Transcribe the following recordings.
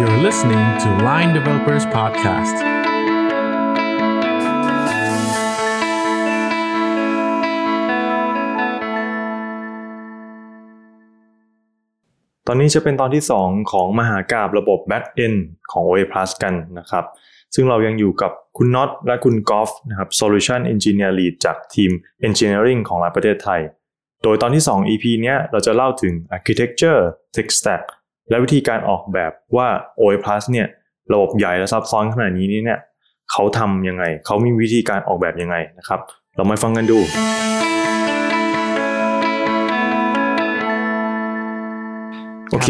You're listening to Line Developers Podcast. ตอนนี้จะเป็นตอนที่ 2 ของมหากราบระบบ Back End ของ OA Plus กันนะครับ ซึ่งเรายังอยู่กับคุณน็อตและคุณกอล์ฟนะครับ Solution Engineer Lead จากทีม Engineering ของหลายประเทศไทย โดยตอนที่ 2 EP เนี้ยเราจะเล่าถึง Architecture Tech Stack และวิธีการออกแบบว่า OA Plus เนี่ยระบบใหญ่และซับซ้อนขนาดนี้เนี่ยเขาทำยังไง เขามีวิธีการออกแบบยังไงนะครับ เรามาฟังกันดู โอเค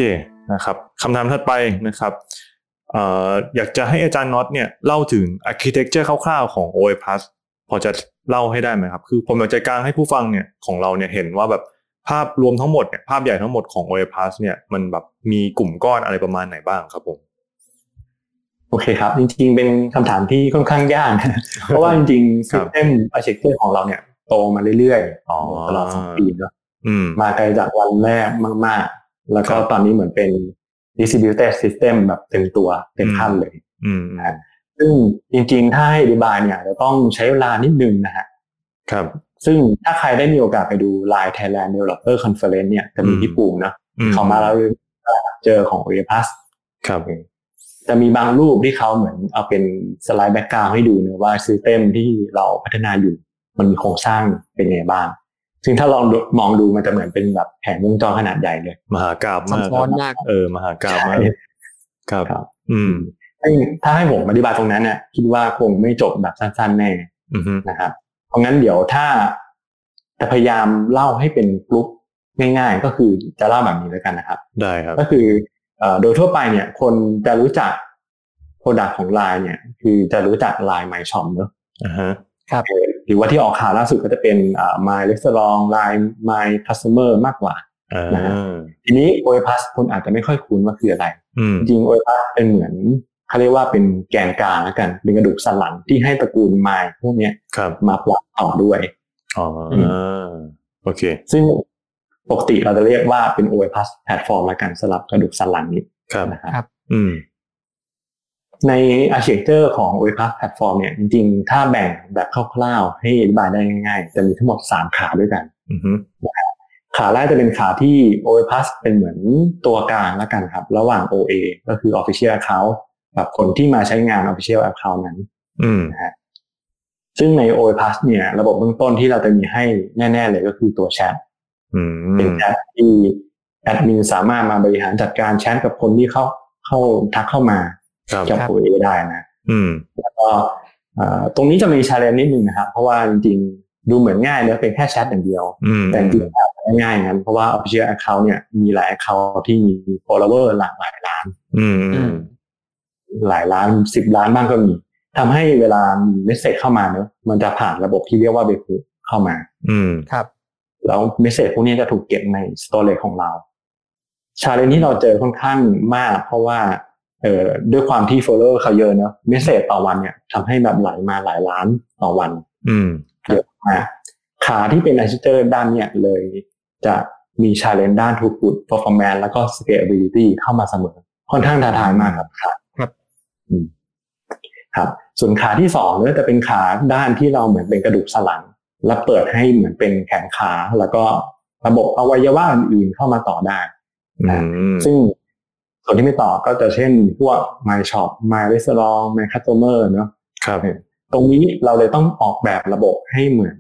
นะครับคำถามถัดไปนะครับเอ่ออยากจะให้อาจารย์น็อตเนี่ยเล่าถึง architecture คร่าวๆของ OA Plus พอจะเล่าให้ได้ไหมครับ คือผมอยากจะกางให้ผู้ฟังเนี่ยของเราเนี่ยเห็นว่าแบบ ภาพรวมทั้งหมดเนี่ยภาพใหญ่ทั้งหมดของ OA Plus เนี่ยมันแบบมีกลุ่มก้อนอะไรประมาณไหนบ้างครับผมโอเคครับ จริงๆ เป็นคำถามที่ค่อนข้างยากนะเพราะว่าจริงๆครัซิบ system architecture ของเราเนี่ยโตมาเรื่อยอ๋อๆตลอดสองปีเนอะอืมมาไกลจากวันแรกมากๆ แล้วก็ครับตอนนี้เหมือนเป็น distributed system แบบเต็มตัวเต็มขั้นเลยอืมนะซึ่งจริงๆ ถ้าให้อธิบายเนี่ยจะต้องใช้เวลานิดนึงนะฮะครับ ซึ่งถ้าใครได้มีโอกาสไปดู Line Thailand Developer Conference เนี่ยจะมีอืมที่ปูมเนอะอืมเขามาแล้วเจอของ o a p a s ครับจะมีบางรูปที่เขาเหมือนเอาเป็นสไลด์ background ให้ดูเนะว่า system ที่เราพัฒนาอยู่มันมีโครงสร้างเป็นยังไงบ้าง ซึ่งถ้าลองดูมองดูมันจะเหมือนเป็นแบบแผงวงจรขนาดใหญ่เลย มหากาพย์มากซับซ้อนมากเออมหากาพย์มากใช่ครับครับ อืมซึ่งถ้าให้ผมอธิบายตรงนั้นเนี่ยคิดว่าคงไม่จบแบบสั้นๆแน่อืมนะครับ เพราะงั้นเดี๋ยวถ้าจะพยายามเล่าให้เป็นกรุ๊ปง่ายๆ ก็คือจะเล่าแบบนี้แล้วกันนะครับ ได้ครับ ก็คือเอ่อโดยทั่วไปเนี่ย คนจะรู้จักโปรดักของ Line เนี่ย คือจะรู้จัก Line My Shop เนอะอ่าฮะเออหรือว่าที่ออกข่าวล่าสุดก็จะเป็นอ่า My Restaurant Line My Customer มากกว่าอ่านะฮะทีนี้ OA Plus คนอาจจะไม่ค่อยคุ้นว่าคืออะไรอืมจริง OA Plus เป็นเหมือน เขาเรียกว่าเป็นแกนกลางแล้วกันเป็นกระดูกสันหลังที่ให้ตระกูล My พวกเนี้ยครับมาปรับต่อด้วยอ๋ออืโอเค ซึ่งปกติเราจะเรียกว่าเป็น OA Plus แพลตฟอร์มแล้วกันสำหรับกระดูกสันหลังนี้ครับนะครับครับอืมใน architecture ของ o a p a s platform เนี่ยจริงๆ ถ้าแบ่งแบบคร่าวๆ ให้อธิบายได้ง่ายๆ จะมีทั้งหมด3ขาด้วยกันอืมขาแรกจะเป็นขาที่ OA Plus เป็นเหมือนตัวกลางแล้วกันครับ ระหว่าง OA ก็คือ official account กับคนที่มาใช้งาน official account นั้นอืมซึ่งใน o a p a s เนี่ย ระบบเบื้องต้นที่เราจะมีให้แน่ ๆ เลยก็คือตัวแชทอืมเป็นแชทที่แอดมินสามารถมาบริหารจัดการแชทกับคนที่เข้าเข้าทักเข้ามาครับกับครับ OA ได้นะอืมแล้วก็เอ่อตรงนี้จะมี challenge นิดนึงนะครับ เพราะว่าจริงๆดูเหมือนง่ายเนอะเป็นแค่แชทอย่างเดียวอืมแต่จริงๆแล้วไม่ง่ายงั้นเพราะว่า Official Account เนี่ยมีหลาย Account ที่มี follower หลากหลายล้านอืมอืม หลายล้านสิบล้านบ้างก็มีทำให้เวลามี message เข้ามาเนอะมันจะผ่านระบบที่เรียกว่า webhook เข้ามา อืมครับ แล้ว message พวกนี้จะถูกเก็บใน storage ของเรา challenge ที่เราเจอค่อนข้างมาก เพราะว่าเอ่อด้วยความที่ follower เขาเยอะเนอะ message ต่อวันเนี่ยทำให้แบบไหลมาหลายล้านต่อวัน อืมเยอะมากขาที่เป็น architecture ด้านเนี่ยเลยจะมี challenge ด้าน throughput performance แล้วก็ scalability เข้ามาเสมอ ค่อนข้างท้าทายมากครับขา ครับอืมครับ ส่วนขาที่สองเนี่ยจะเป็นขาด้านที่เราเหมือนเป็นกระดูกสันหลัง และเปิดให้เหมือนเป็นแขนขาแล้วก็ระบบอวัยวะอื่นๆเข้ามาต่อได้อืมซึ่งส่วนที่ไม่ต่อก็จะเช่นพวก My Shop My Restaurant My Customer เนอะครับตรงนี้เราเลยต้องออกแบบระบบให้เหมือน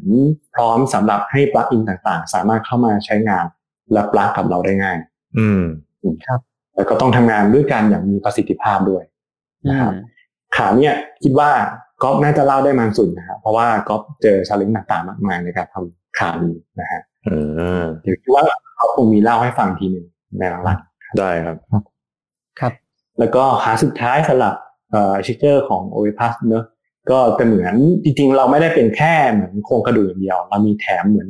พร้อมสำหรับให้ plug-in ต่างๆ สามารถเข้ามาใช้งานและปลั๊กกับเราได้ง่าย อืมครับ แล้วก็ต้องทำงานด้วยกันอย่างมีประสิทธิภาพด้วยอื นะครับมขาเนี่ยคิดว่าก๊อฟน่าจะเล่าได้มันสุดนะครับเพราะว่าก๊อฟเจอ challenge ต่างๆมากมายในการทำขานี้นะฮะเออเดี๋ยวคิดว่าเขาคงมีเล่าให้ฟังทีหนึ่งในหลังๆได้ครับ ครับ แล้วก็ขาสุดท้ายสำหรับ architecture ของ o a p a s เนอะก็จะเหมือนจริงๆ เราไม่ได้เป็นแค่เหมือนโครงกระดูกอย่างเดียว เรามีแถมเหมือน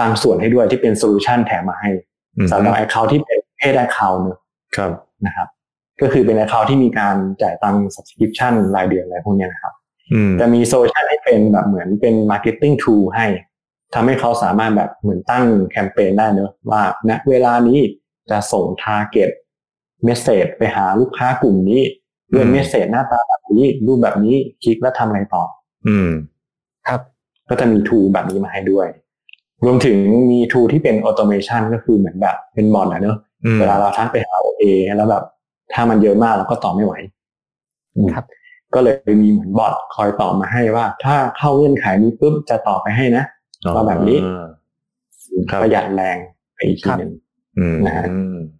บางส่วนให้ด้วยที่เป็น solution แถมมาให้อืมสำหรับ Account ที่เป็นเพศ Account เนอะครับนะครับ ก็คือเป็น Account ที่มีการจ่ายตังค์ subscription รายเดือนอะไรพวกเนี้ยนะครับอืมจะมี solution ให้เป็นแบบเหมือนเป็น marketing tool ให้ทำให้เขาสามารถแบบเหมือนตั้งแคมเปญได้เนอะว่าณเวลานี้จะส่ง target message ไปหาลูกค้ากลุ่มนี้ด้วย message หน้าตาแบบนี้รูปแบบนี้คลิกแล้วทำอะไรต่อ อืม ครับก็จะมี tool แบบนี้มาให้ด้วย รวมถึงมี tool ที่เป็น automation ก็คือเหมือนแบบเป็นบอทอะเนอะอืมเวลาเราทักไปหา OA แล้วแบบ ถ้ามันเยอะมากเราก็ตอบไม่ไหวอืมครับ ก็เลยมีเหมือนบอทคอยตอบมาให้ว่า ถ้าเข้าเงื่อนไขนี้ปุ๊บจะตอบไปให้นะว่าแบบนี้ครับประหยัดแรงไปอีกทีครับหนึ่งอืมนะฮะ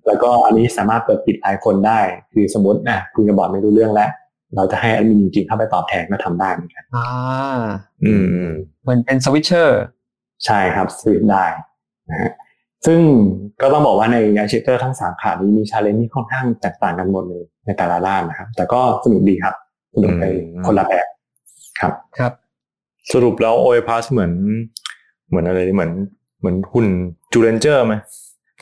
แล้วก็อันนี้สามารถเปิดปิดหลายคนได้ คือสมมตินะคุยกับบอทไม่รู้เรื่องแล้วเราจะให้แอดมินจริงๆเข้าไปตอบแทนก็ทำได้เหมือนกันอ่าอืมอืมเหมือนเป็น switcher ใช่ครับซื้อได้นะฮะ ซึ่งก็ต้องบอกว่าใน architecture ทั้งสามขานี้มี challenge ที่ค่อนข้างแตกต่างกันหมดเลยในแต่ละด้านนะครับ แต่ก็สนุกดีครับสนุกไปคนละแบบครับครับ สรุปแล้ว OA Plus เหมือน เหมือนอะไรเหมือน เหมือนหุ่นจูเลนเจอร์ไหม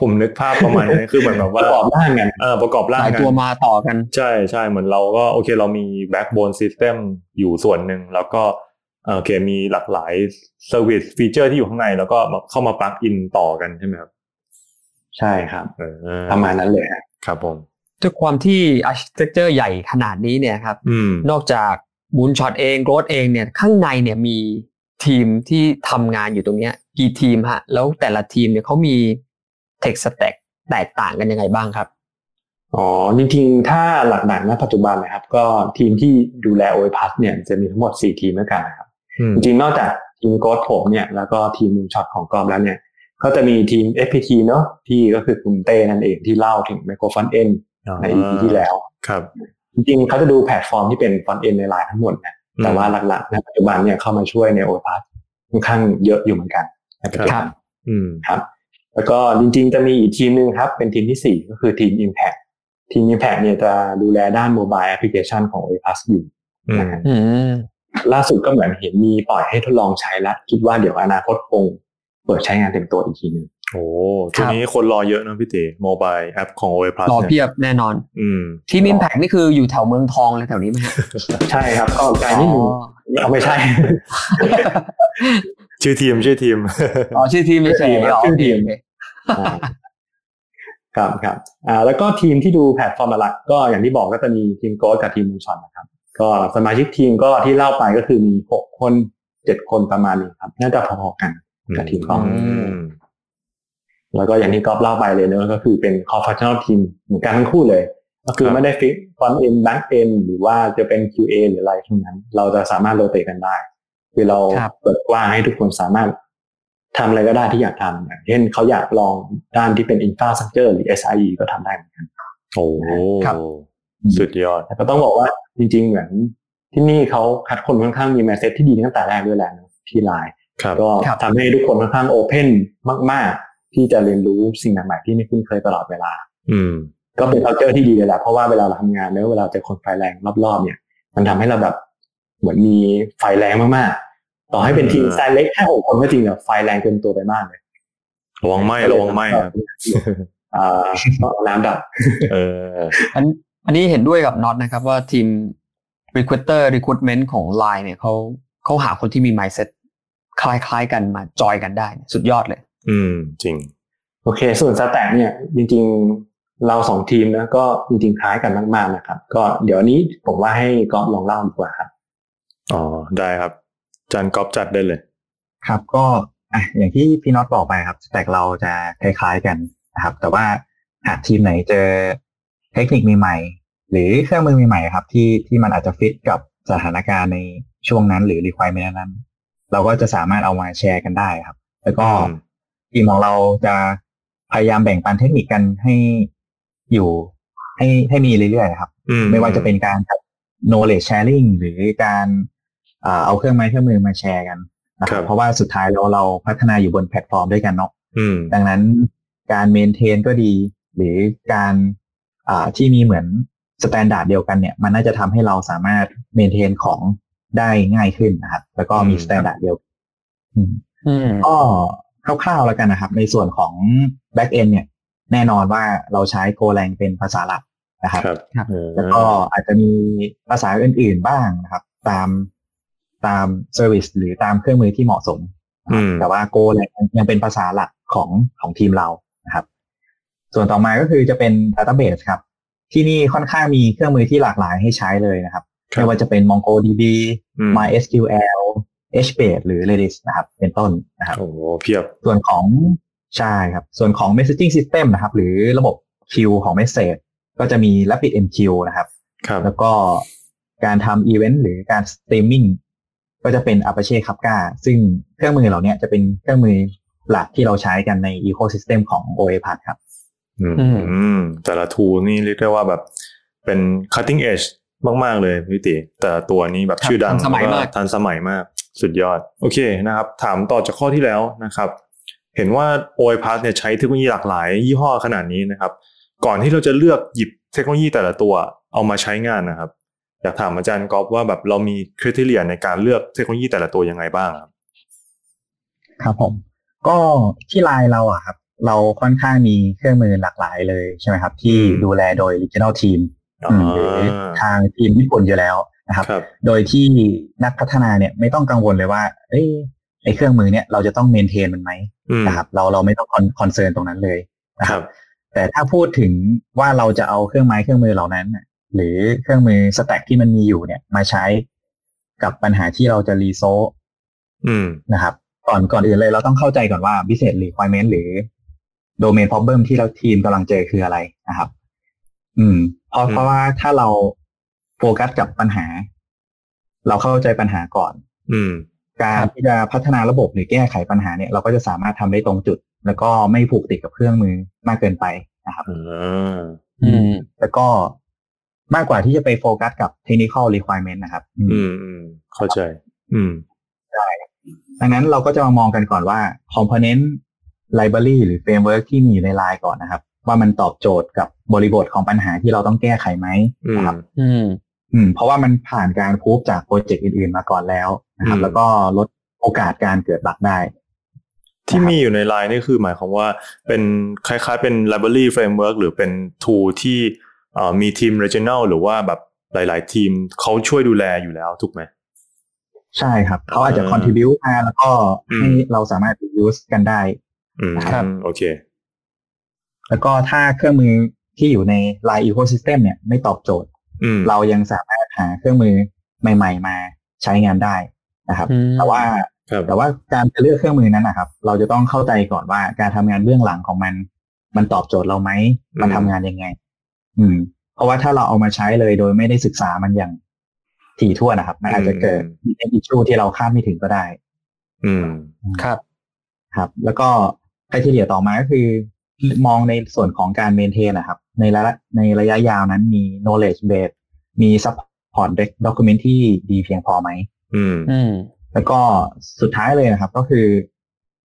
ผมนึกภาพประมาณนี้คือเหมือนแบบปว่าระกอบร่างกันเออประกอบร่างหลายกันตัวมาต่อกัน ใช่ใช่เหมือนเราก็โอเคเรามี backbone system อยู่ส่วนหนึ่งแล้วก็เอ่อ โอเคมีหลากหลาย service feature ที่อยู่ข้างใน แล้วก็มาเข้ามา plug in ต่อกันใช่ไหมครับ ใช่ครับเออประมาณนั้นเลยฮะครับผมด้วยความที่ architecture ใหญ่ขนาดนี้เนี่ยครับอืมนอกจากมูนช็อตเองโกดเองเนี่ยข้างในเนี่ยมีทีมที่ทำงานอยู่ตรงเนี้ยกี่ทีมฮะ แล้วแต่ละทีมเนี่ยเขามี tech stack แตกต่างกันยังไงบ้างครับ อ๋อ จริงๆ ถ้าหลักๆณปัจจุบันนะครับ ก็ทีมที่ดูแล OA Plus เนี่ยจะมีทั้งหมด 4 ทีมด้วยกันนะครับอืม จริงๆนอกจากทีมโกดผมเนี่ยแล้วก็ทีมมูนช็อตของกอมแล้วเนี่ยก็จะมีทีม FPT เนาะที่ก็คือคุณเต้นั่นเองที่เล่าถึง Micro Front End ใน EP ที่แล้วครับ จริงๆเขาจะดูแพลตฟอร์มที่เป็น Front End ในไลน์ทั้งหมดนะแต่ว่าหลักๆในปัจจุบันเนี่ยเข้ามาช่วยใน o อ p a s ค่อนข้างเยอะอยู่เหมือนกันในปัจจุบันครับอืมครับ แล้วก็จริงๆจะมีอีกทีมหนึ่งครับ เป็นทีมที่สี่ก็คือทีม Impact ทีม Impact เนี่ยจะดูแลด้าน mobile application ของ o อ p a s อยู่อืมนะฮะอืม ล่าสุดก็เหมือนเห็นมีปล่อยให้ทดลองใช้แล้วคิดว่าเดี๋ยวอนาคตคงเปิดใช้งานเต็มตัวอีกทีหนึ่งโอ้ช่วงนี้คนรอเยอะนะพี่เต๋ mobile app ของ OA Plus รอเนี่ยเพียบแน่นอน อืม ทีม Impact นี่คืออยู่แถวเมืองทองเลยแถวนี้ไหมฮะใช่ครับ ก็ไกลนิดนึงเอาไม่ใช่ ชื่อทีมชื่อทีม อ๋อ ชื่อทีมไม่ใช่ชื่อทีมอ๋อชื่อโอเคทีมโอเคอ่าครับครับอ่าแล้วก็ทีมที่ดูแพลตฟอร์มหลักก็อย่างที่บอกก็จะมีทีมโกดกับทีมมูนช็อตนะครับ ก็สมาชิกทีมก็ที่เล่าไปก็คือมีหกคนเจ็ดคนประมาณนี้ครับ น่าจะพอๆกันกับทีมกอล์ฟอืมแล้วก็อย่างที่ก๊อฟเล่าไปเลยเนอะก็คือเป็น core functional team เหมือนกันทั้งคู่เลย ก็คือครับไม่ได้ฟิก front end back end หรือว่าจะเป็น QA หรืออะไรทั้งนั้น เราจะสามารถโรเตกันได้ คือเราครับเปิดกว้างให้ทุกคนสามารถทำอะไรก็ได้ที่อยากทำอย่างเช่นเขาอยากลองด้านที่เป็น infrastructure หรือ SIE ก็ทำได้เหมือนกันโอ้ครับ สุดยอดแต่ก็ต้องบอกว่าจริง ๆ เหมือนที่นี่เขาคัดคนค่อนข้างมี mindset ที่ดีตั้งแต่แรกด้วยแหละเนอะที่ไลน์ครับก็ครับทำให้ทุกคนค่อนข้าง open มาก ๆ ที่จะเรียนรู้สิ่งใหม่ๆที่ไม่คุ้นเคยตลอดเวลา อืม ก็เป็น culture ที่ดีเลยแหละเพราะว่าเวลาเราทำงานเนอะเวลาเจอคนไฟแรงรอบๆ เนี่ย มันทำให้เราแบบเหมือนมีไฟแรงมากๆ ต่อให้เป็นทีมอืมไซส์เล็กแค่หกคนก็จริงแต่ไฟแรงเกินตัวไปมากเลยระวังไหมระวังไหมครับอ่าก็เอาน้ำดับเอออัน อันนี้เห็นด้วยกับน็อตนะครับว่าทีม recruiter recruitment ของ Line เนี่ยเขาเขาหาคนที่มี mindset คล้ายๆกันมาจอยกันได้เนี่ยสุดยอดเลย อืม จริง โอเค ส่วนสแต็กเนี่ย จริง ๆ เราสองทีมนะก็จริงๆคล้ายกันมากๆนะครับ ก็เดี๋ยวนี้ผมว่าให้ก๊อฟลองเล่าดีกว่าครับอ๋อ ได้ครับจันก๊อฟจัดได้เลย ครับก็อะอย่างที่พี่น็อตบอกไปครับสแต็กเราจะคล้ายๆกันนะครับ แต่ว่าหากทีมไหนเจอ เทคนิคใหม่ๆ หรือเครื่องมือใหม่ๆครับที่ที่มันอาจจะฟิตกับสถานการณ์ในช่วงนั้นหรือ requirement นั้นๆเราก็จะสามารถเอามาแชร์กันได้ครับ แล้วก็อืมทีมของเราจะพยายามแบ่งปันเทคนิคกันให้อยู่ให้ให้มีเรื่อยๆครับอืมไม่ว่าจะเป็นการ knowledge sharing หรือการอ่าเอาเครื่องไม้เครื่องมือมาแชร์กันนะคครัรับบเพราะว่าสุดท้ายเราเราพัฒนาอยู่บนแพลตฟอร์มด้วยกันเนาะอืมดังนั้นการ maintain ก็ดี หรือการอ่า ที่มีเหมือน standard เดียวกันเนี่ย มันน่าจะทำให้เราสามารถ maintain ของได้ง่ายขึ้นนะครับ แล้วก็มีอืม standard เดียวอืมอืมก็คร่าวๆแล้วกันนะครับ ในส่วนของ Back End เนี่ย แน่นอนว่าเราใช้ Golang เป็นภาษาหลักนะครับครับครับเออแล้วก็อาจจะมีภาษาอื่นๆบ้างนะครับ ตามตาม service หรือตามเครื่องมือที่เหมาะสมนะครับอืมแต่ว่า Golang ยังเป็นภาษาหลักของของทีมเรานะครับ ส่วนต่อมาก็คือจะเป็น Database ครับ ที่นี่ค่อนข้างมีเครื่องมือที่หลากหลายให้ใช้เลยนะครับครับไม่ว่าจะเป็น MongoDB อืม MySQL HBase หรือ Redis นะครับ เป็นต้นนะครับโอ้โหเพียบส่วนของใช่ครับ ส่วนของ messaging system นะครับ หรือระบบ queue ของ message ก็จะมี RabbitMQ นะครับครับ แล้วก็การทำอีเวนต์หรือการสตรีมมิ่งก็จะเป็น Apache Kafka ซึ่งเครื่องมือเหล่านี้จะเป็นเครื่องมือหลักที่เราใช้กันใน ecosystem ของ OA Plat ครับอืมอืมอืม แต่ละ tool นี่เรียกได้ว่าแบบเป็น cutting edge มาก ๆ เลยพี่ติแต่ละตัวนี้แบบครับชื่อดังทันสมัยมากแล้วทันสมัยมาก สุดยอด โอเคนะครับ ถามต่อจากข้อที่แล้วนะครับ เห็นว่า o i p a s เนี่ยใช้เทคโนโลยีหลากหลาย ยี่ห้อขนาดนี้นะครับ ก่อนที่เราจะเลือกหยิบเทคโนโลยีแต่ละตัวเอามาใช้งานนะครับ อยากถามอาจารย์กอฟว่าแบบเรามีคุณทีเรียในการเลือกเทคโนโลยีแต่ละตัวยังไงบ้างครับ ครับผม ก็ที่ไลน์เราอะครับ เราค่อนข้างมีเครื่องมือหลากหลายเลยใช่ไหมครับ ที่อืมดูแลโดย regional team อ่าอืมหรือทางทีมญี่ปุ่นอยู่แล้วนะครับครับโดยที่นักพัฒนาเนี่ยไม่ต้องกังวลเลยว่าเอ้ยไอเครื่องมือเนี่ยเราจะต้อง maintain มันไหมอืมนะครับเราเราไม่ต้อง concern ตรงนั้นเลยนะครับครับแต่ถ้าพูดถึงว่าเราจะเอาเครื่องไม้เครื่องมือเหล่านั้นน่ะหรือเครื่องมือ stack ที่มันมีอยู่เนี่ย มาใช้กับปัญหาที่เราจะ resolve อืมนะครับ ก่อนก่อนอื่นเลยเราต้องเข้าใจก่อนว่า business requirement หรือ domain problem ที่เราทีมกำลังเจอคืออะไรนะครับ อืม เพราะอืมเพราะว่าถ้าเราโฟกัสกับปัญหา เราเข้าใจปัญหาก่อน อืม การที่จะพัฒนาระบบหรือแก้ไขปัญหาเนี่ย เราก็จะสามารถทำได้ตรงจุด แล้วก็ไม่ผูกติดกับเครื่องมือมากเกินไปนะครับอ่าอืมแล้วก็มากกว่าที่จะไปโฟกัสกับ technical requirement นะครับ อืมอืมอืมเข้าใจ อืมดังนั้นเราก็จะมามองกันก่อนว่า component library หรือ framework ที่มีอยู่ในไลน์ก่อนนะครับ ว่ามันตอบโจทย์กับบริบทของปัญหาที่เราต้องแก้ไขไหมอืมนะครับอืมอืมเพราะว่ามันผ่านการพูฟจากโปรเจกต์อื่นๆมาก่อนแล้วนะครับอืมแล้วก็ลดโอกาสการเกิดบั๊กได้ ที่มีอยู่ในไลน์นี่คือหมายความว่าเป็นคล้ายๆเป็น library framework หรือเป็น tool ที่เอ่อมีทีม regional หรือว่าแบบหลาย ๆ ทีมเขาช่วยดูแลอยู่แล้วถูกไหมใช่ครับ เขาอาจจะอ่า contribute มาแล้วก็อืมให้เราสามารถ use กันได้ อืมครับโอเค แล้วก็ถ้าเครื่องมือที่อยู่ใน Line Ecosystem เนี่ยไม่ตอบโจทย์อืมเรายังสามารถหาเครื่องมือใหม่ ๆ มาใช้งานได้นะครับอืมแต่ว่าครับแต่ว่าการจะเลือกเครื่องมือนั้นนะครับ เราจะต้องเข้าใจก่อนว่าการทำงานเบื้องหลังของมัน มันตอบโจทย์เราไหมมันทำงานยังไง อืม เพราะว่าถ้าเราเอามาใช้เลยโดยไม่ได้ศึกษามันอย่างถี่ถ้วนนะครับ มันอาจจะเกิดมีเทคนิคชูที่เราคาดไม่ถึงก็ได้ อืมครับ ครับ แล้วก็ ใครที่เหลือต่อมาก็คือ มองในส่วนของการเมนเทนนะครับ ในระยะในระยะยาวนั้นมี knowledge base มี support document ที่ดีเพียงพอไหมอืมอืมแล้วก็สุดท้ายเลยนะครับ ก็คือ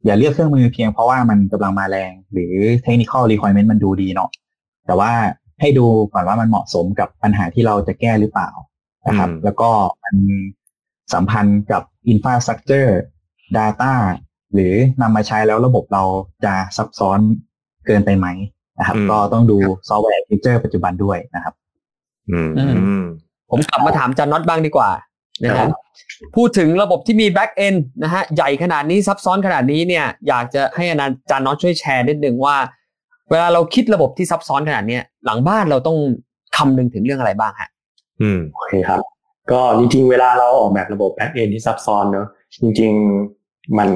อย่าเลือกเครื่องมือเพียงเพราะว่ามันกำลังมาแรง หรือ technical requirement มันดูดีเนาะแต่ว่าให้ดูก่อนว่ามันเหมาะสมกับปัญหาที่เราจะแก้หรือเปล่านะครับอืมแล้วก็มันสัมพันธ์กับ infrastructure data หรือนำมาใช้แล้วระบบเราจะซับซ้อนเกินไปไหมนะครับอืมก็ต้องดูซอฟต์แวร์ feature ปัจจุบันด้วยนะครับ อืมอือืมผมกลับมาถามอาจารย์น็อตบ้างดีกว่านะครัฮะบพูดถึงระบบที่มี back end นะฮะใหญ่ขนาดนี้ซับซ้อนขนาดนี้เนี่ยอยากจะให้อาจารย์น็อตช่วยแชร์นิดนึงว่า เวลาเราคิดระบบที่ซับซ้อนขนาดเนี้ยหลังบ้านเราต้องคำนึงถึงเรื่องอะไรบ้างฮะอืมโอเคครับ ก็จริงๆ เวลาเราออกแบบระบบ back end ที่ซับซ้อนเนอะจริงๆ มัน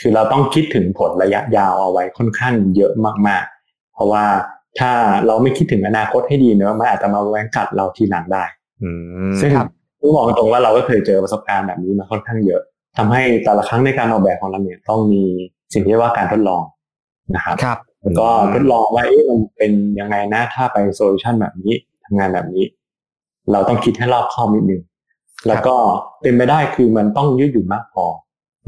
คือเราต้องคิดถึงผลระยะยาวเอาไว้ค่อนข้างเยอะมากๆ เพราะว่าถ้าเราไม่คิดถึงอนาคตให้ดีเนอะมันอาจจะมาแว้งกัดเราทีหลังได้อืมซึ่งครับต้องบอกตรงๆว่าเราก็เคยเจอประสบการณ์แบบนี้มาค่อนข้างเยอะทำให้แต่ละครั้งในการออกแบบของเราเนี่ยต้องมีสิ่งที่เรียกว่าการทดลองนะครับครับแล้วก็ทดลองว่าเอ๊ะมันเป็นยังไงนะถ้าไป solution แบบนี้ทำงานแบบนี้ เราต้องคิดให้รอบคอบนิดนึงแล้วก็เป็นไปได้คือมันต้องยืดหยุ่นมากพอ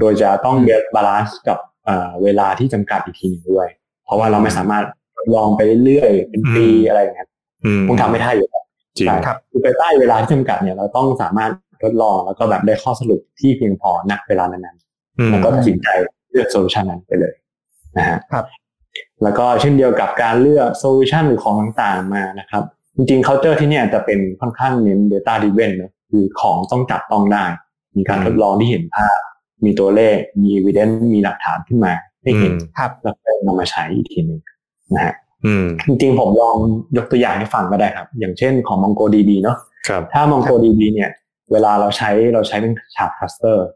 โดยจะต้องอืมเยอะ balance กับเอ่อเวลาที่จำกัดอีกทีหนึงด้วย เพราะว่าเราไม่สามารถทดลองไปเรื่อยๆเป็นปีอืมอะไรอย่างเงี้ยอืมคงทำไม่ได้อยู่แล้วจริงใช่ครับคือภายใต้เวลาที่จำกัดเนี่ยเราต้องสามารถทดลองแล้วก็แบบได้ข้อสรุปที่เพียงพอณเวลานั้นๆอืมแล้วก็ตัดสินใจเลือก solution นั้นไปเลยนะฮะครับ แล้วก็เช่นเดียวกับการเลือก solution หรือของต่างๆมานะครับ จริงๆ culture ที่เนี่ยจะเป็นค่อนข้างเน้น data driven เนอะคือของต้องจับต้องได้ มีการอืมทดลองที่เห็นภาพ มีตัวเลขมี evidence มีหลักฐานขึ้นมาให้เห็นอืมครับแล้วก็นำมาใช้อีกทีหนึ่งนะฮะอืมจริงๆผมลองยกตัวอย่างให้ฟังก็ได้ครับ อย่างเช่นของ MongoDB เนาะครับถ้า MongoDB เนี่ย เวลาเราใช้เราใช้เป็น shard cluster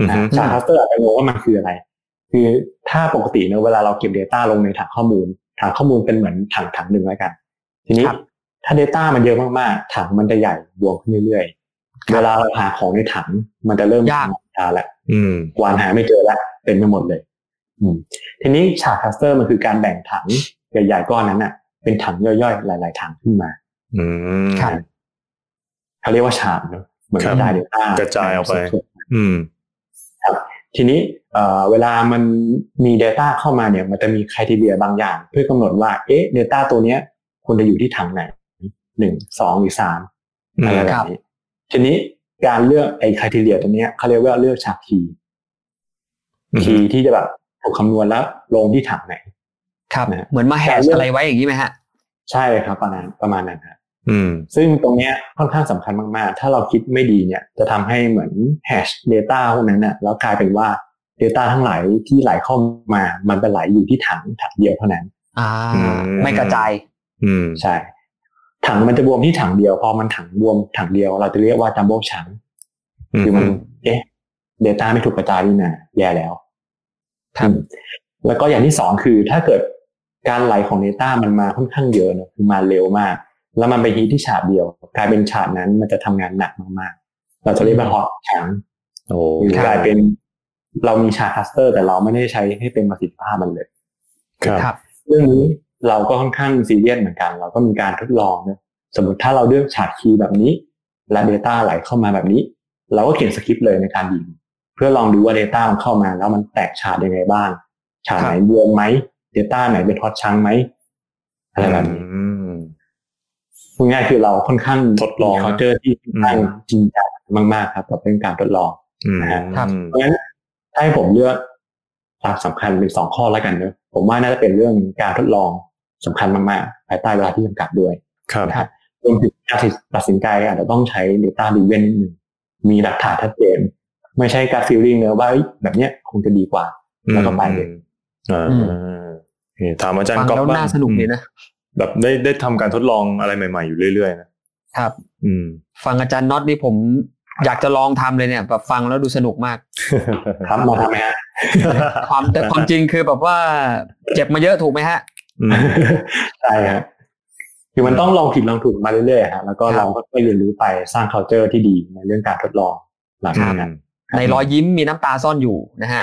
อือฮึ shard cluster อาจจะงงว่ามันคืออะไร คือถ้าปกติเนอะเวลาเราเก็บ Data ลงในถังข้อมูลถังข้อมูลเป็นเหมือนถังถังหนึ่งแล้วกัน ทีนี้ครับถ้า Data มันเยอะมากๆถังมันจะใหญ่บวมขึ้นเรื่อยๆ เวลาเราหาของในถังมันจะเริ่มยากแล้วอืมควานหาไม่เจอแล้วเต็มไปหมดเลยอืมทีนี้ฉากคลัสเตอร์มันคือการแบ่งถังใหญ่ๆก้อนนั้นน่ะ เป็นถังย่อยๆหลาย ๆ ถังขึ้นมาอืมครับเขาเรียกว่าฉากเนอะเหมือนคกรับระจาย Data กระจายออกไปอืมทีนี้เอ่อเวลามันมี Data เข้ามาเนี่ย มันจะมีคุณทีเรียบางอย่าง เพื่อกำหนดว่า เอ๊ะ Data ตัวเนี้ยควรจะอยู่ที่ถังไหนหนึ่งสองหรือสามอืมอะไรแบบนี้ ทีนี้การเลือกไอ้คุณทีเรียตัวเนี้ยเขาเรียกว่าเลือกฉากคีย์อืมคีย์ที่จะแบบถูกคำนวณแล้วลงที่ถังไหน ครับนะฮะเหมือนมาแฮชอะไรไว้อย่างนี้ไหมฮะ ใช่ครับประมาณประมาณนั้นครับอืมซึ่งตรงเนี้ยค่อนข้างสำคัญมาก ๆ ถ้าเราคิดไม่ดีเนี่ย จะทำให้เหมือนแฮช Data พวกนั้นน่ะแล้วกลายเป็นว่า Data ทั้งหลายที่ไหลเข้ามา มันไปไหลอยู่ที่ถังถังเดียวเท่านั้น อ่าอืมไม่กระจาย อืมใช่ ถังมันจะบวมที่ถังเดียว พอมันถังบวมถังเดียว เราจะเรียกว่าจัมโบ้ชังคือมันเอ๊ะ Data ไม่ถูกกระจายนี่นะแย่แล้วครับอืมแล้วก็อย่างที่สองคือถ้าเกิดการไหลของ Data มันมาค่อนข้างเยอะเนอะคือมาเร็วมาก แล้วมันไปฮีทที่ shard เดียว กลายเป็นฉาบนั้นมันจะทำงานหนักมากๆ เราจะเรียกว่า hot chunk โอ้หรือกลายเป็น เรามี shard cluster แต่เราไม่ได้ใช้ให้เป็นประสิทธิภาพมันเลยครับครับเรื่องนี้ เราก็ค่อนข้างซีเรียสเหมือนกัน เราก็มีการทดลองนะสมมติถ้าเราเลือก shard key แบบนี้ และ Data ไหลเข้ามาแบบนี้ เราก็เขียนสคริปต์เลยในการยิง เพื่อลองดูว่า Data มันเข้ามา แล้วมันแตกฉากยังไงบ้างฉากไหนบวมไหม Data ไหนเป็น hot chunk ไหมอะไรแบบนี้อืมพูดง่ายๆคือเราค่อนข้างทดลองนะ culture ที่ค่อนข้างอืมจริงจังมาก ๆ ครับกับเรื่องการทดลองอืมครับเพราะฉะนั้นถ้าให้ผมเลือกหลักสำคัญเป็นสองข้อแล้วกันเนอะผมว่าน่าจะเป็นเรื่องการทดลอง สำคัญมากๆภายใต้เวลาที่จำกัดด้วยครับนะครับรวมถึงการตัดสินใจอาจจะต้องใช้ Data d r i v e n นิดนึงมีหลักฐานชัดเจนไม่ใช่การฟีลลิ่งเนอะว่าเอ้ยแบบเนี้ยคงจะดีกว่าแล้วก็ไปเลยอ่าอืมโอเคถามอาจารฟัย์งก๊อฟแล้วบ้างน่าสนุกดีนะแบบได้ได้ทำการทดลองอะไรใหม่ๆอยู่เรื่อยๆนะครับ อืม ฟังอาจารย์น็อตนี่ผม อยากจะลองทำเลยเนี่ยแบบฟังแล้วดูสนุกมากครับมาทำไหมฮะความแต่ความจริงคือแบบว่าเจ็บมาเยอะถูกไหมฮะอืม ใช่ครับคือมันต้องลองผิดลองถูกมาเรื่อยๆฮะแล้วก็ครับเราก็ค่อยๆเรียนรู้ไปสร้าง culture ที่ดีในเรื่องการทดลองหลังจากนั้นในรอยยิ้มมีน้ำตาซ่อนอยู่นะฮะ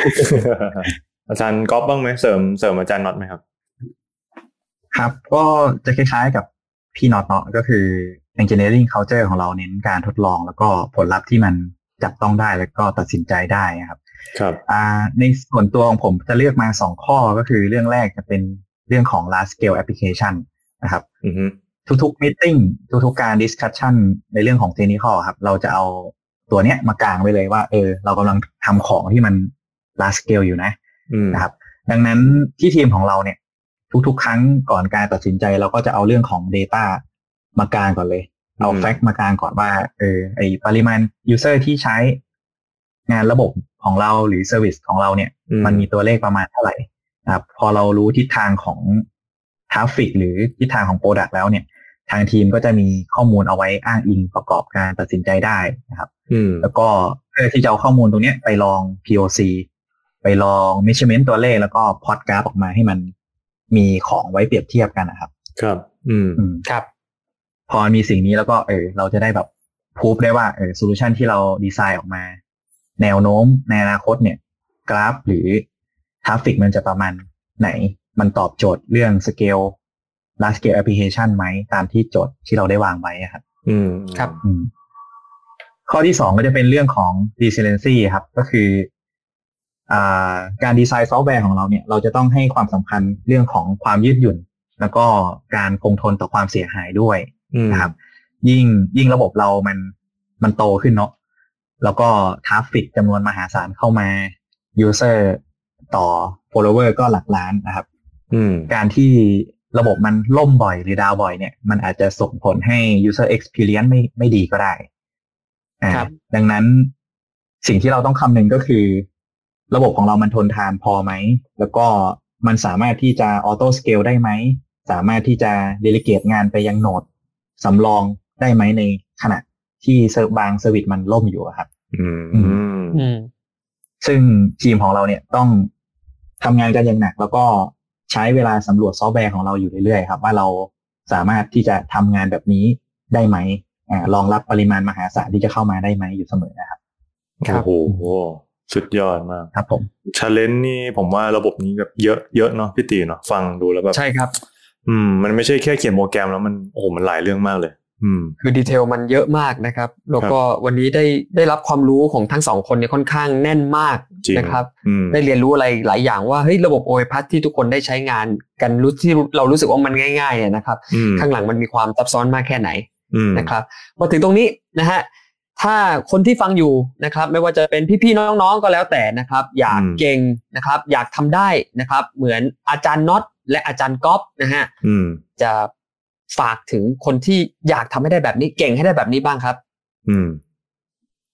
อาจารย์ก๊อฟบ้างไหมเสริมเสริมอาจารย์น็อตไหมครับ ครับก็จะคล้ายๆกับพี่น็อตเนาะก็คือ engineering culture ของเราเน้นการทดลอง แล้วก็ผลลัพธ์ที่มันจับต้องได้แล้วก็ตัดสินใจได้นะครับ ครับอ่าในส่วนตัวของผมจะเลือกมาสองข้อก็คือเรื่องแรกจะเป็น เรื่องของ large scale application นะครับอือฮึทุกๆ meeting ทุกๆ การ discussion ในเรื่องของ technical ครับ เราจะเอาตัวเนี้ยมากางไว้เลยว่า เออ เรากำลังทำของที่มัน large scale อยู่นะอืมนะครับ ดังนั้นที่ทีมของเราเนี่ย ทุกๆ ครั้งก่อนการตัดสินใจ เราก็จะเอาเรื่องของ data มากางก่อนเลย เอาอืม fact มากางก่อนว่า เออ ไอปริมาณ user ที่ใช้งานระบบของเราหรือ service ของเราเนี่ยอืมมันมีตัวเลขประมาณเท่าไหร่นะ ครับพอเรารู้ทิศทางของ traffic หรือทิศทางของ product แล้วเนี่ย ทางทีมก็จะมีข้อมูลเอาไว้อ้างอิงประกอบการตัดสินใจได้นะครับอืมแล้วก็เพื่อที่จะเอาข้อมูลตรงเนี้ยไปลอง POC ไปลอง measurement ตัวเลขแล้วก็พอดกราฟออกมาให้มันมีของไว้เปรียบเทียบกันนะครับ ครับอืมอืมครับ พอมีสิ่งนี้แล้วก็เออ เราจะได้แบบพูฟได้ว่าเออ solution ที่เราดีไซน์ออกมา แนวโน้มในอนาคตเนี่ย กราฟหรือ traffic มันจะประมาณไหน มันตอบโจทย์เรื่อง scale large scale application ไหมตามที่โจทย์ที่เราได้วางไว้อะครับ อืมครับอืมข้อที่สองก็จะเป็นเรื่องของ resiliency ครับ ก็คืออ่าการดีไซน์ซอฟต์แวร์ของเราเนี่ย เราจะต้องให้ความสำคัญเรื่องของความยืดหยุ่น แล้วก็การคงทนต่อความเสียหายด้วยอืมนะครับ ยิ่งยิ่งระบบเรามันมันโตขึ้นเนาะแล้วก็ traffic จำนวนมหาศาลเข้ามา user ต่อ follower ก็หลักล้านนะครับอืมการที่ระบบมันล่มบ่อยหรือ down บ่อยเนี่ย มันอาจจะส่งผลให้ user experience ไม่ไม่ดีก็ได้อ่าครับดังนั้นสิ่งที่เราต้องคำนึงก็คือ ระบบของเรามันทนทานพอไหม แล้วก็มันสามารถที่จะ auto scale ได้ไหม สามารถที่จะ delegate งานไปยัง node สำรองได้ไหมในขณะที่เซิร์ฟบาง service มันล่มอยู่อะครับอืมอืม ซึ่งทีมของเราเนี่ยต้อง ทำงานกันอย่างหนัก แล้วก็ใช้เวลาสำรวจซอฟต์แวร์ของเราอยู่เรื่อยๆครับว่าเราสามารถที่จะทำงานแบบนี้ได้ไหมอ่ารองรับปริมาณมหาศาลที่จะเข้ามาได้ไหมอยู่เสมอนะครับครับโอ้โหสุดยอดมากครับผม challenge นี่ผมว่าระบบนี้แบบเยอะเยอะเนาะพี่ตีเนาะฟังดูแล้วแบบใช่ครับ อืมมันไม่ใช่แค่เขียนโปรแกรมแล้วมันโอ้โหมันหลายเรื่องมากเลยอืม คือ detail มันเยอะมากนะครับ แล้วก็วันนี้ได้ได้รับความรู้ของทั้งสองคนเนี่ยค่อนข้างแน่นมากจริงนะครับอืมได้เรียนรู้อะไรหลายอย่างว่าเฮ้ยระบบ o อ p a s ที่ทุกคนได้ใช้งานกันรู้ที่เรารู้สึกว่ามันง่ายๆเนี่ยนะครับอืมข้างหลังมันมีความซับซ้อนมากแค่ไหนอืมนะครับมาถึงตรงนี้นะฮะถ้าคนที่ฟังอยู่นะครับ ไม่ว่าจะเป็นพี่ๆน้องๆก็แล้วแต่นะครับ อยากอืมเก่งนะครับ อยากทำได้นะครับ เหมือนอาจารย์น็อตและอาจารย์ก๊อฟนะฮะอืมจะ ฝากถึงคนที่อยากทำให้ได้แบบนี้เก่งให้ได้แบบนี้บ้างครับ อืม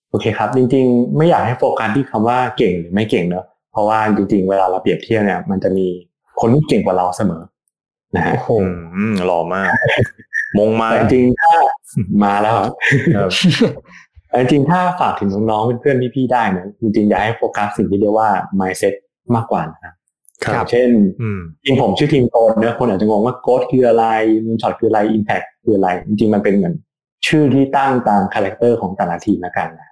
โอเคครับ จริง ๆ ไม่อยากให้โฟกัสที่คำว่าเก่งหรือไม่เก่งเนอะเพราะว่าจริง ๆ เวลาเราเปรียบเทียบเนี่ย มันจะมีคนที่เก่งกว่าเราเสมอ นะฮะโอ้โหอืมหล่อมาก มงมาแต่จริงๆถ้ามาแล้วอะครับแต่จริงๆถ้าฝากถึงน้องๆเพื่อนๆพี่ๆได้เนี่ยจริงๆอยากให้โฟกัสสิ่งที่เรียกว่า mindset มากกว่านะครับครับ เช่นอืมจริงผมชื่อทีม GOAT เนอะคนอาจจะงงว่า GOAT คืออะไร Moonshot คืออะไร Impact คืออะไร จริงๆมันเป็นเหมือนชื่อที่ตั้งตาม character ของแต่ละทีมแล้วกันนะ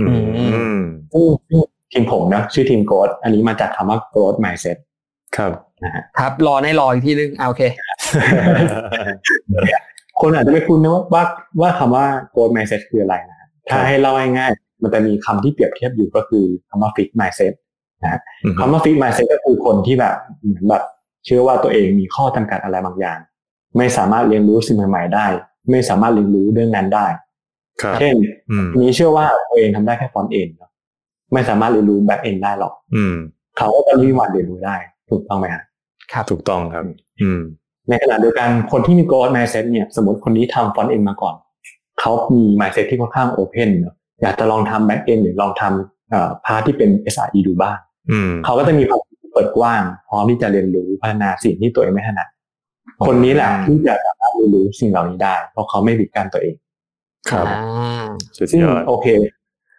อืมซึ่งซึ่งทีมผมนะชื่อทีมโกดอันนี้มาจากคำว่า growth mindset ครับนะฮะครับรอให้รออีกทีนึงอ่าโอเค คนอาจจะไม่คุ้นนะว่าว่าว่าคำว่า growth mindset คืออะไรนะฮะถ้าให้เล่าง่ายๆมันจะมีคำที่เปรียบเทียบอยู่ก็คือคำว่า fixed mindset คำว่า fixed mindset ก็คือคนที่แบบเหมือนแบบเชื่อว่าตัวเองมีข้อจำกัดอะไรบางอย่าง ไม่สามารถเรียนรู้สิ่งใหม่ๆได้ ไม่สามารถเรียนรู้เรื่องนั้นได้ครับเช่นอืมนี้เชื่อว่าตัวเองทำได้แค่ frontend ไม่สามารถเรียนรู้ backend ได้หรอก อืม เขาก็จะไม่มีวันเรียนรู้ได้ ถูกต้องไหมฮะครับถูกต้องครับ อืม ในขณะเดียวกันคนที่มี growth mindset เนี่ย สมมติคนนี้ทำ frontend มาก่อน เขามี mindset ที่ค่อนข้าง open เนอะอยากจะลองทำ backend หรือลองทำเอ่อ part ที่เป็น SRE ดูบ้างอืม เขาก็จะมีความเปิดกว้างพร้อมที่จะเรียนรู้พัฒนาสิ่งที่ตัวเองไม่ถนัดคนนี้แหละที่จะสามารถเรียนรู้สิ่งเหล่านี้ได้ เพราะเขาไม่บิดกันตัวเอง ครับอ่าสุดซึ่งยอดโอเค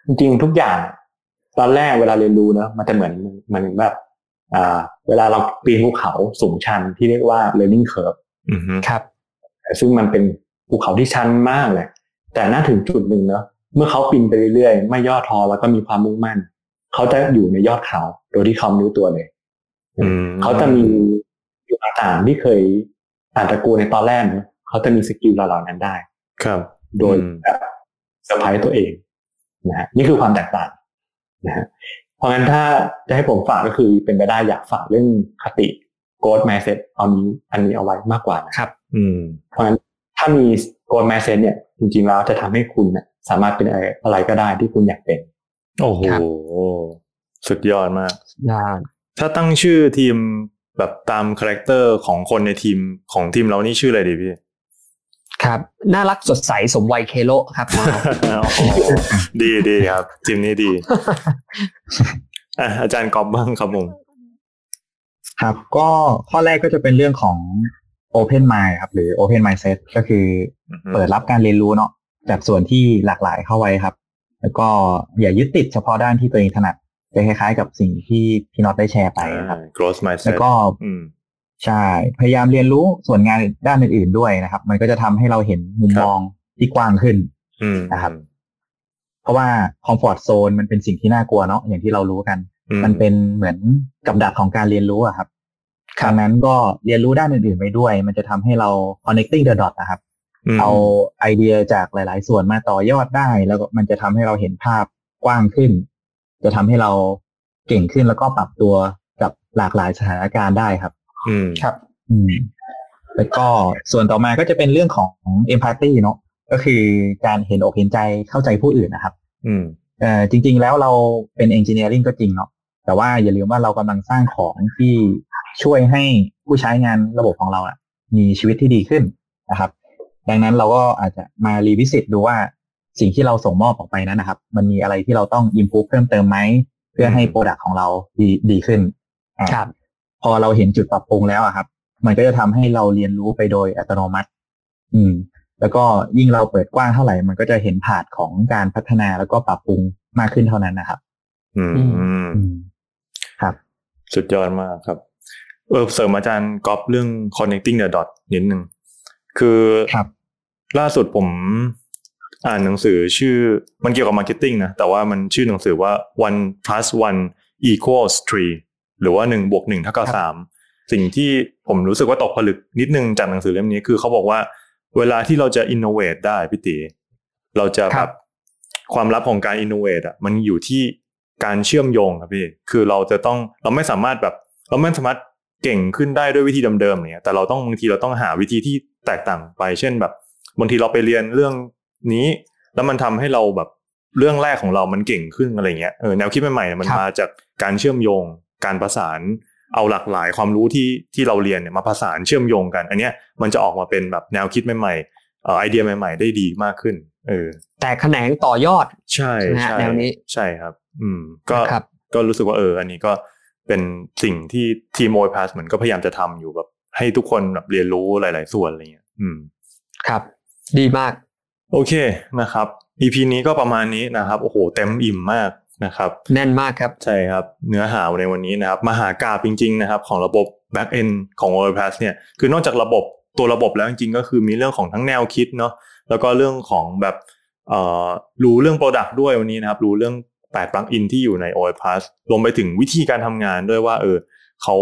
จริงๆทุกอย่าง ตอนแรกเวลาเรียนรู้เนอะมันจะเหมือนมันแบบอ่า เวลาเราปีนภูเขาสูงชันที่เรียกว่า learning curve อืมครับ ซึ่งมันเป็นภูเขาที่ชันมากเลยแต่น่าถึงจุดหนึ่งเนอะเมื่อเขาปีนไปเรื่อยๆ ไม่ย่อท้อแล้วก็มีความมุ่งมั่น เขาจะอยู่ในยอดเขาโดยที่เขาไม่รู้ตัวเลยอืมเขาจะมี skill ต่างๆที่เคยอ่านตระกูลในตอนแรกเนอะเขาจะมีสกิลเหล่านั้นได้ ครับ โดยอืมแบบเซอร์ไพรส์ตัวเองนะฮะนี่คือความแตกต่างนะฮะเพราะงั้นถ้าจะให้ผมฝากก็คือเป็นไปได้อยากฝากเรื่องคติ growth mindset เอานี้อันนี้เอาไว้มากกว่านะครับ อืม เพราะงั้นถ้ามี growth mindset เนี่ย จริงๆแล้วจะทำให้คุณเนี่ยสามารถเป็นอะไรอะไรก็ได้ที่คุณอยากเป็น โอ้โหครับสุดยอดมากยาถ้าตั้งชื่อทีมแบบตาม character ของคนในทีมของทีมเรานี่ชื่ออะไรดีพี่ ครับ น่ารักสดใสสมวัยเคโลครับโอ้โหดีดีครับ ทีมนี้ดีอะอาจารย์กอบบ้างครับผมครับ ก็ข้อแรกก็จะเป็นเรื่องของ Open Mind ครับ หรือ Open Mindset ก็คือเปิดรับการเรียนรู้เนาะจากส่วนที่หลากหลายเข้าไว้ครับ แล้วก็อย่ายึดติดเฉพาะด้านที่ตัวเองถนัดจะคล้ายๆ กับสิ่งที่พี่น็อตได้แชร์ไปนะครับอ่า growth แล้ว mindset ก็อืมใช่พยายามเรียนรู้ส่วนงานด้านอื่นๆด้วยนะครับ มันก็จะทำให้เราเห็นมุมครับมองที่กว้างขึ้นอืมนะครับ เพราะว่าคอมฟอร์ทโซนมันเป็นสิ่งที่น่ากลัวเนาะอย่างที่เรารู้กันอืมันเป็นเหมือนกับดักของการเรียนรู้อะครับดังนั้นก็เรียนรู้ด้านอื่นๆไปด้วย มันจะทำให้เรา connecting the dot นะครับม เอาไอเดียจากหลาย ๆ ส่วนมาต่อยอดได้ แล้วก็มันจะทำให้เราเห็นภาพกว้างขึ้น จะทำให้เราเก่งขึ้นแล้วก็ปรับตัวกับหลากหลายสถานการณ์ได้ครับ อืมครับ อืมแล้วก็ส่วนต่อมาก็จะเป็นเรื่องของ empathy เนาะก็คือการเห็นอกเห็นใจเข้าใจผู้อื่นนะครับ อืมเอ่อจริง ๆ แล้วเราเป็น engineering ก็จริงเนาะแต่ว่าอย่าลืมว่าเรากำลังสร้างของที่ช่วยให้ผู้ใช้งานระบบของเราอะมีชีวิตที่ดีขึ้นนะครับ ดังนั้นเราก็อาจจะมารีวิสิตดูว่าสิ่งที่เราส่งมอบออกไปนั้นนะครับ มันมีอะไรที่เราต้อง improve เพิ่มเติมไหม เพื่อให้โปรดักของเราดีดีขึ้นอ่าครับ พอเราเห็นจุดปรับปรุงแล้วอะครับ มันก็จะทำให้เราเรียนรู้ไปโดยอัตโนมัติ อืม แล้วก็ยิ่งเราเปิดกว้างเท่าไหร่ มันก็จะเห็นผาดของการพัฒนาแล้วก็ปรับปรุงมากขึ้นเท่านั้นนะครับ อืมอืมครับ สุดยอดมากครับ เออเสริมอาจารย์ก๊อฟเรื่อง connecting the dot นิดนึงคือครับ ล่าสุดผมอ่านหนังสือชื่อมันเกี่ยวกับ marketing นะ แต่ว่ามันชื่อหนังสือว่า one plus one equals three หรือว่าหนึ่งบวกหนึ่งเท่ากับสามสิ่งที่ผมรู้สึกว่าตกผลึกนิดนึงจากหนังสือเล่มนี้คือเขาบอกว่าเวลาที่เราจะ innovate ได้พี่ตีเราจะคแบรับบความลับของการ innovate อะมันอยู่ที่การเชื่อมโยงครับพี่ คือเราจะต้องเราไม่สามารถแบบ เราไม่สามารถเก่งขึ้นได้ด้วยวิธีเดิมๆเนี่ยแต่เราต้องบางทีเราต้องหาวิธีที่แตกต่างไป เช่นแบบ บางทีเราไปเรียนเรื่องนี้ แล้วมันทำให้เราแบบเรื่องแรกของเรามันเก่งขึ้นอะไรเงี้ยเออแนวคิดใหม่ๆเนี่ยมันครับมาจากการเชื่อมโยง การประสานเอาหลากหลายความรู้ที่ที่เราเรียนเนี่ยมาประสานเชื่อมโยงกัน อันเนี้ยมันจะออกมาเป็นแบบแนวคิดใหม่ๆเอ่อไอเดียใหม่ ๆ ได้ดีมากขึ้นเออแต่แขนงต่อยอดใช่ใช่ไหมฮะใช่แนวนี้ใช่ครับ อืมก็ครับก็รู้สึกว่าเออ อันนี้ก็เป็นสิ่งที่ทีมโอยพาสเหมือนก็พยายามจะทำอยู่แบบให้ทุกคนแบบเรียนรู้หลาย ๆ ส่วนอะไรเงี้ย อืม ครับ ดีมาก โอเคนะครับ EP นี้ก็ประมาณนี้นะครับโอ้โหเต็มอิ่มมากนะครับ แน่นมากครับ ใช่ครับ เนื้อหาในวันนี้นะครับมหากาบจริง ๆ นะครับ ของระบบ back end ของ o p a s เนี่ยคือนอกจากระบบตัวระบบแล้วจริงๆก็คือมีเรื่องของทั้งแนวคิดเนาะแล้วก็เรื่องของแบบเอ่อรู้เรื่อง Product ด้วยวันนี้นะครับ รู้เรื่อง8 plugin ที่อยู่ใน o p a s รวมไปถึงวิธีการทำงานด้วยว่าเออเขา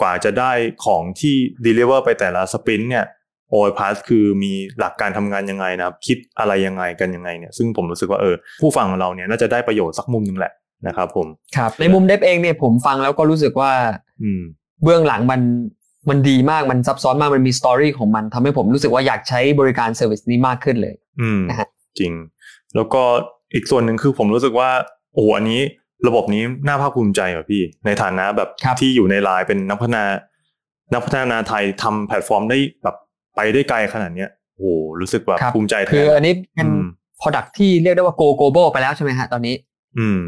กว่าจะได้ของที่ deliver ไปแต่ละสปรินต์เนี่ย o p a s คือมีหลักการทำงานยังไงนะครับ คิดอะไรยังไงกันยังไงเนี่ยซึ่งผมรู้สึกว่าเออผู้ฟังของเราเนี่ยน่าจะได้ประโยชน์สักมุมหนึงแหละนะครับผมครับในมุม dev เองเนี่ยผมฟังแล้วก็รู้สึกว่า อืม เบื้องหลังมันมันดีมากมันซับซ้อนมากมันมี story ของมันทำให้ผมรู้สึกว่าอยากใช้บริการ service นี้มากขึ้นเลย อืมนะฮะจริง แล้วก็อีกส่วนหนึ่งคือผมรู้สึกว่าโอ้โหอันนี้ระบบนี้น่าภาคภูมิใจว่ะพี่ ในฐานะแบบครับที่อยู่ในไลน์เป็นนักพัฒนา นักพัฒนาไทยทำแพลตฟอร์มได้แบบ ไปได้ไกลขนาดเนี้ยโอ้โหรู้สึกแบบครับภูมิใจแทนคืออันนี้เป็นอืม product ที่เรียกได้ว่า go global ไปแล้วใช่ไหมฮะตอนนี้ อืม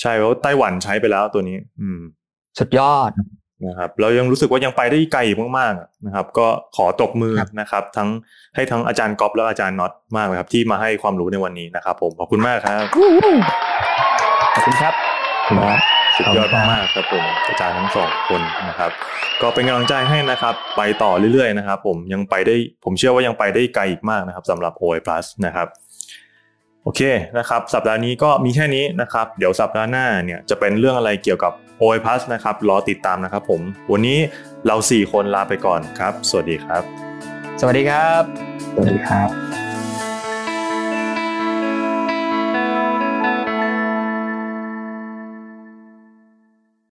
ใช่เพราะไต้หวันใช้ไปแล้วตัวนี้ อืม สุดยอดนะครับเรายังรู้สึกว่ายังไปได้ไกลอีกมากๆอะนะครับ ก็ขอตบมือครับนะครับ ทั้งให้ทั้งอาจารย์ก๊อฟและอาจารย์น็อตมากเลยครับ ที่มาให้ความรู้ในวันนี้นะครับ ผมขอบคุณมากครับขอบคุณครับครับ สุดยอดมากๆครับผมอาจารย์ทั้งสองคนนะครับ ก็เป็นกำลังใจให้นะครับ ไปต่อเรื่อยๆนะครับผมยังไปได้ผมเชื่อว่ายังไปได้ไกลอีกมากนะครับสำหรับ OI Plus นะครับโอเคนะครับ สัปดาห์นี้ก็มีแค่นี้นะครับ เดี๋ยวสัปดาห์หน้าเนี่ยจะเป็นเรื่องอะไรเกี่ยวกับ OI Plus นะครับรอติดตามนะครับผมวันนี้เรา 4 คนลาไปก่อนครับ สวัสดีครับ สวัสดีครับ สวัสดีครับ